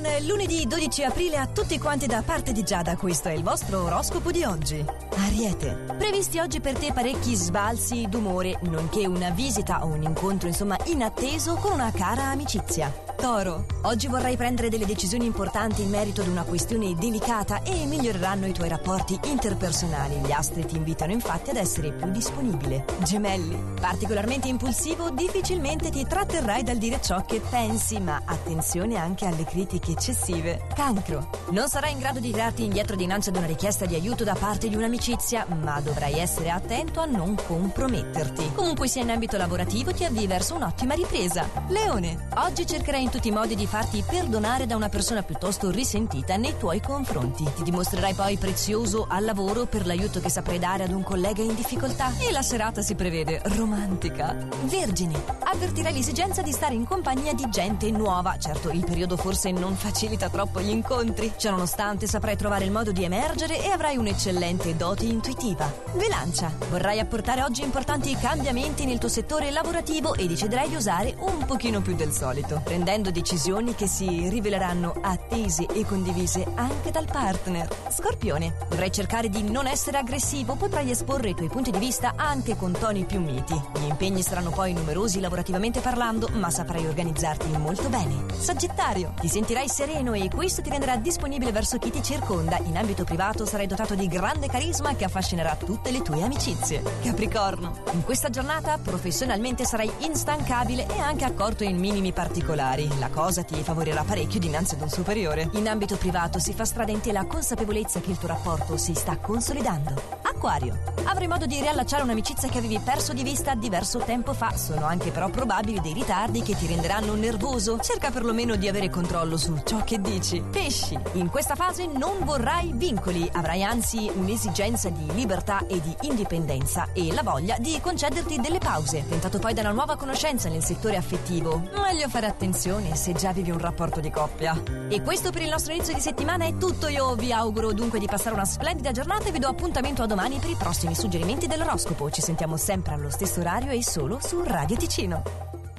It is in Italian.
buon lunedì 12 aprile a tutti quanti da parte di Giada. Questo è il vostro oroscopo di oggi. Ariete. Previsti oggi per te parecchi sbalzi d'umore, nonché una visita o un incontro, insomma, inatteso con una cara amicizia. Toro, oggi vorrai prendere delle decisioni importanti in merito ad una questione delicata e miglioreranno i tuoi rapporti interpersonali. Gli astri ti invitano infatti ad essere più disponibile. Gemelli, particolarmente impulsivo, difficilmente ti tratterrai dal dire ciò che pensi, ma attenzione anche alle critiche eccessive. Cancro, non sarai in grado di tirarti indietro dinanzi ad una richiesta di aiuto da parte di un'amicizia, ma dovrai essere attento a non comprometterti. Comunque sia in ambito lavorativo ti avvii verso un'ottima ripresa. Leone, oggi cercherai in tutti i modi di farti perdonare da una persona piuttosto risentita nei tuoi confronti. Ti dimostrerai poi prezioso al lavoro per l'aiuto che saprai dare ad un collega in difficoltà e la serata si prevede romantica. Vergine, avvertirai l'esigenza di stare in compagnia di gente nuova. Certo, il periodo forse non facilita troppo gli incontri. Ciononostante saprai trovare il modo di emergere e avrai un'eccellente dote intuitiva. Bilancia, vorrai apportare oggi importanti cambiamenti nel tuo settore lavorativo e deciderai di usare un pochino più del solito, prendendo decisioni che si riveleranno attese e condivise anche dal partner. Scorpione, dovrai cercare di non essere aggressivo, potrai esporre i tuoi punti di vista anche con toni più miti. Gli impegni saranno poi numerosi lavorativamente parlando, ma saprai organizzarti molto bene. Sagittario, ti sentirai sereno e questo ti renderà disponibile verso chi ti circonda. In ambito privato sarai dotato di grande carisma che affascinerà tutte le tue amicizie. Capricorno, in questa giornata professionalmente sarai instancabile e anche accorto in minimi particolari la cosa ti favorirà parecchio dinanzi ad un superiore. In ambito privato si fa strada in te la consapevolezza che il tuo rapporto si sta consolidando. Acquario. Avrai modo di riallacciare un'amicizia che avevi perso di vista diverso tempo fa. Sono anche però probabili dei ritardi che ti renderanno nervoso. Cerca perlomeno di avere controllo su ciò che dici. Pesci. In questa fase non vorrai vincoli, avrai anzi un'esigenza di libertà e di indipendenza e la voglia di concederti delle pause. Tentato poi da una nuova conoscenza nel settore affettivo. Meglio fare attenzione se già vivi un rapporto di coppia. E questo per il nostro inizio di settimana è tutto. Io vi auguro dunque di passare una splendida giornata e vi do appuntamento a domani per i prossimi suggerimenti dell'oroscopo. Ci sentiamo sempre allo stesso orario e solo su Radio Ticino.